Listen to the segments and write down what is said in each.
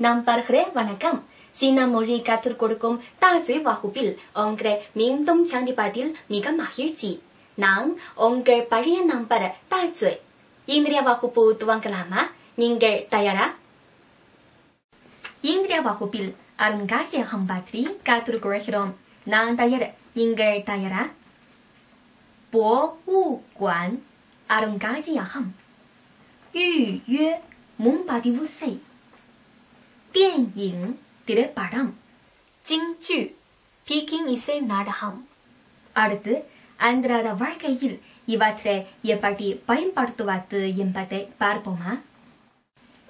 Nambarhre Vanakam. Sinamori Katur Korukum Tazui Wahupil Ongre Mindum Chandipadil Miga Mahirji. Nang Ongre Paria Nampara Tazui. Indria Wahupu Tuang Kalama Ninger Tayara. Indria Wahupil Arungaje Hambatri Katur Korehirom. Nang Tayara Ninger Tayara. 博物馆 Arungaje Ham. 预约 Mumbadi Wusei. 电影，迪勒巴当，京剧，北京一些哪的好？儿子，安德拉的玩个一了，伊瓦特一巴地巴一巴的娃子，一巴的巴的宝马。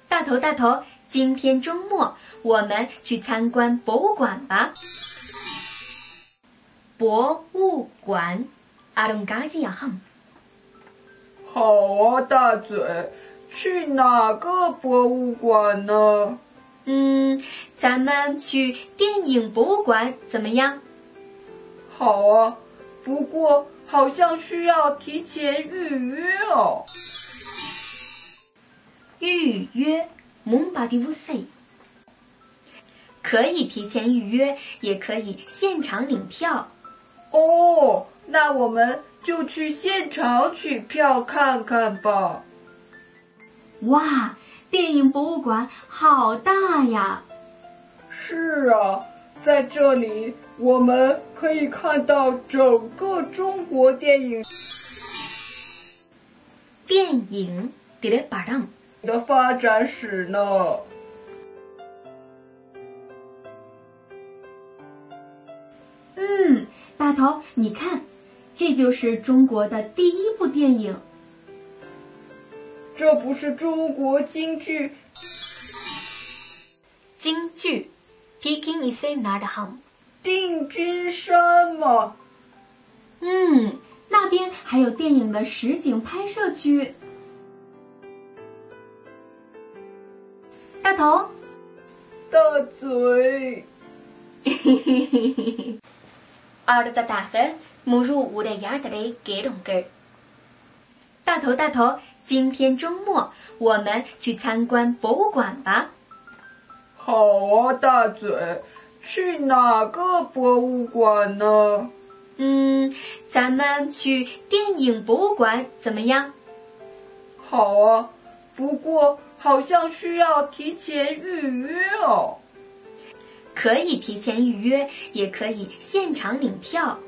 大头，大头，今天周末，我们去参观博物馆吧。博物馆，阿隆嘎吉亚好。好啊，大嘴，去哪个博物馆呢？嗯，咱们去电影博物馆怎么样？好啊，不过好像需要提前预约哦。预约 Mumbadi Wusei。可以提前预约，也可以现场领票。哦，那我们就去现场取票看看吧。哇，电影博物馆好大呀！是啊，在这里我们可以看到整个中国电影电影 Dire Param。的发展史呢。嗯，大头，你看，这就是中国的第一部电影。这不是中国京剧。京剧。Peking isaac nordaham 定军山吗？嗯那边还有电影的实景拍摄区。大头。大嘴。嘿嘿嘿嘿嘿二的大大分母乳五的牙鸭子给龙哥大头大头今天周末我们去参观博物馆吧。好啊，大嘴，去哪个博物馆呢？嗯，咱们去电影博物馆怎么样？好啊，不过好像需要提前预约哦。可以提前预约，也可以现场领票。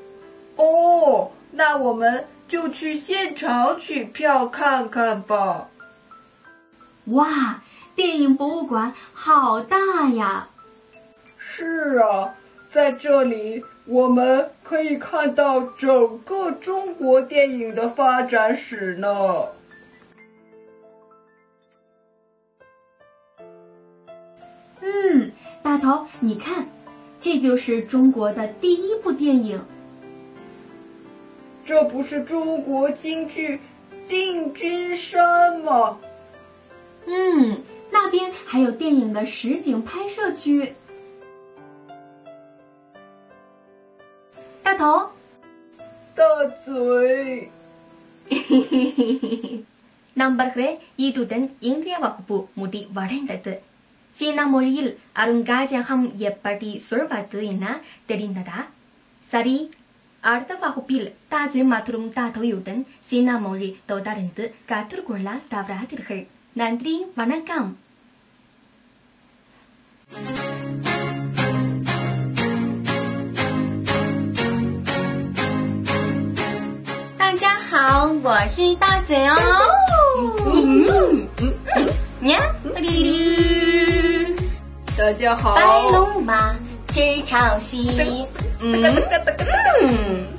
哦，那我们就去现场取票看看吧。哇，电影博物馆好大呀！是啊，在这里我们可以看到整个中国电影的发展史呢。嗯，大头，你看，这就是中国的第一部电影。这不是中国京剧《定军山》吗？嗯，那边还有电影的实景拍摄区。大头，大嘴，嘿嘿嘿嘿嘿。那不回，伊都等因惹我哭哭，我的娃蛋特特。西那摩尔尔阿隆加将他们一 party 所发对那，得令那达，sorry。அடுத்த வகுப்பில் தாஜ்மஹ் மற்றும் தாத்தோயுடன் 好，我是大嘴哦。呀，大家好。白龙马，天朝西。西。嗯嗯。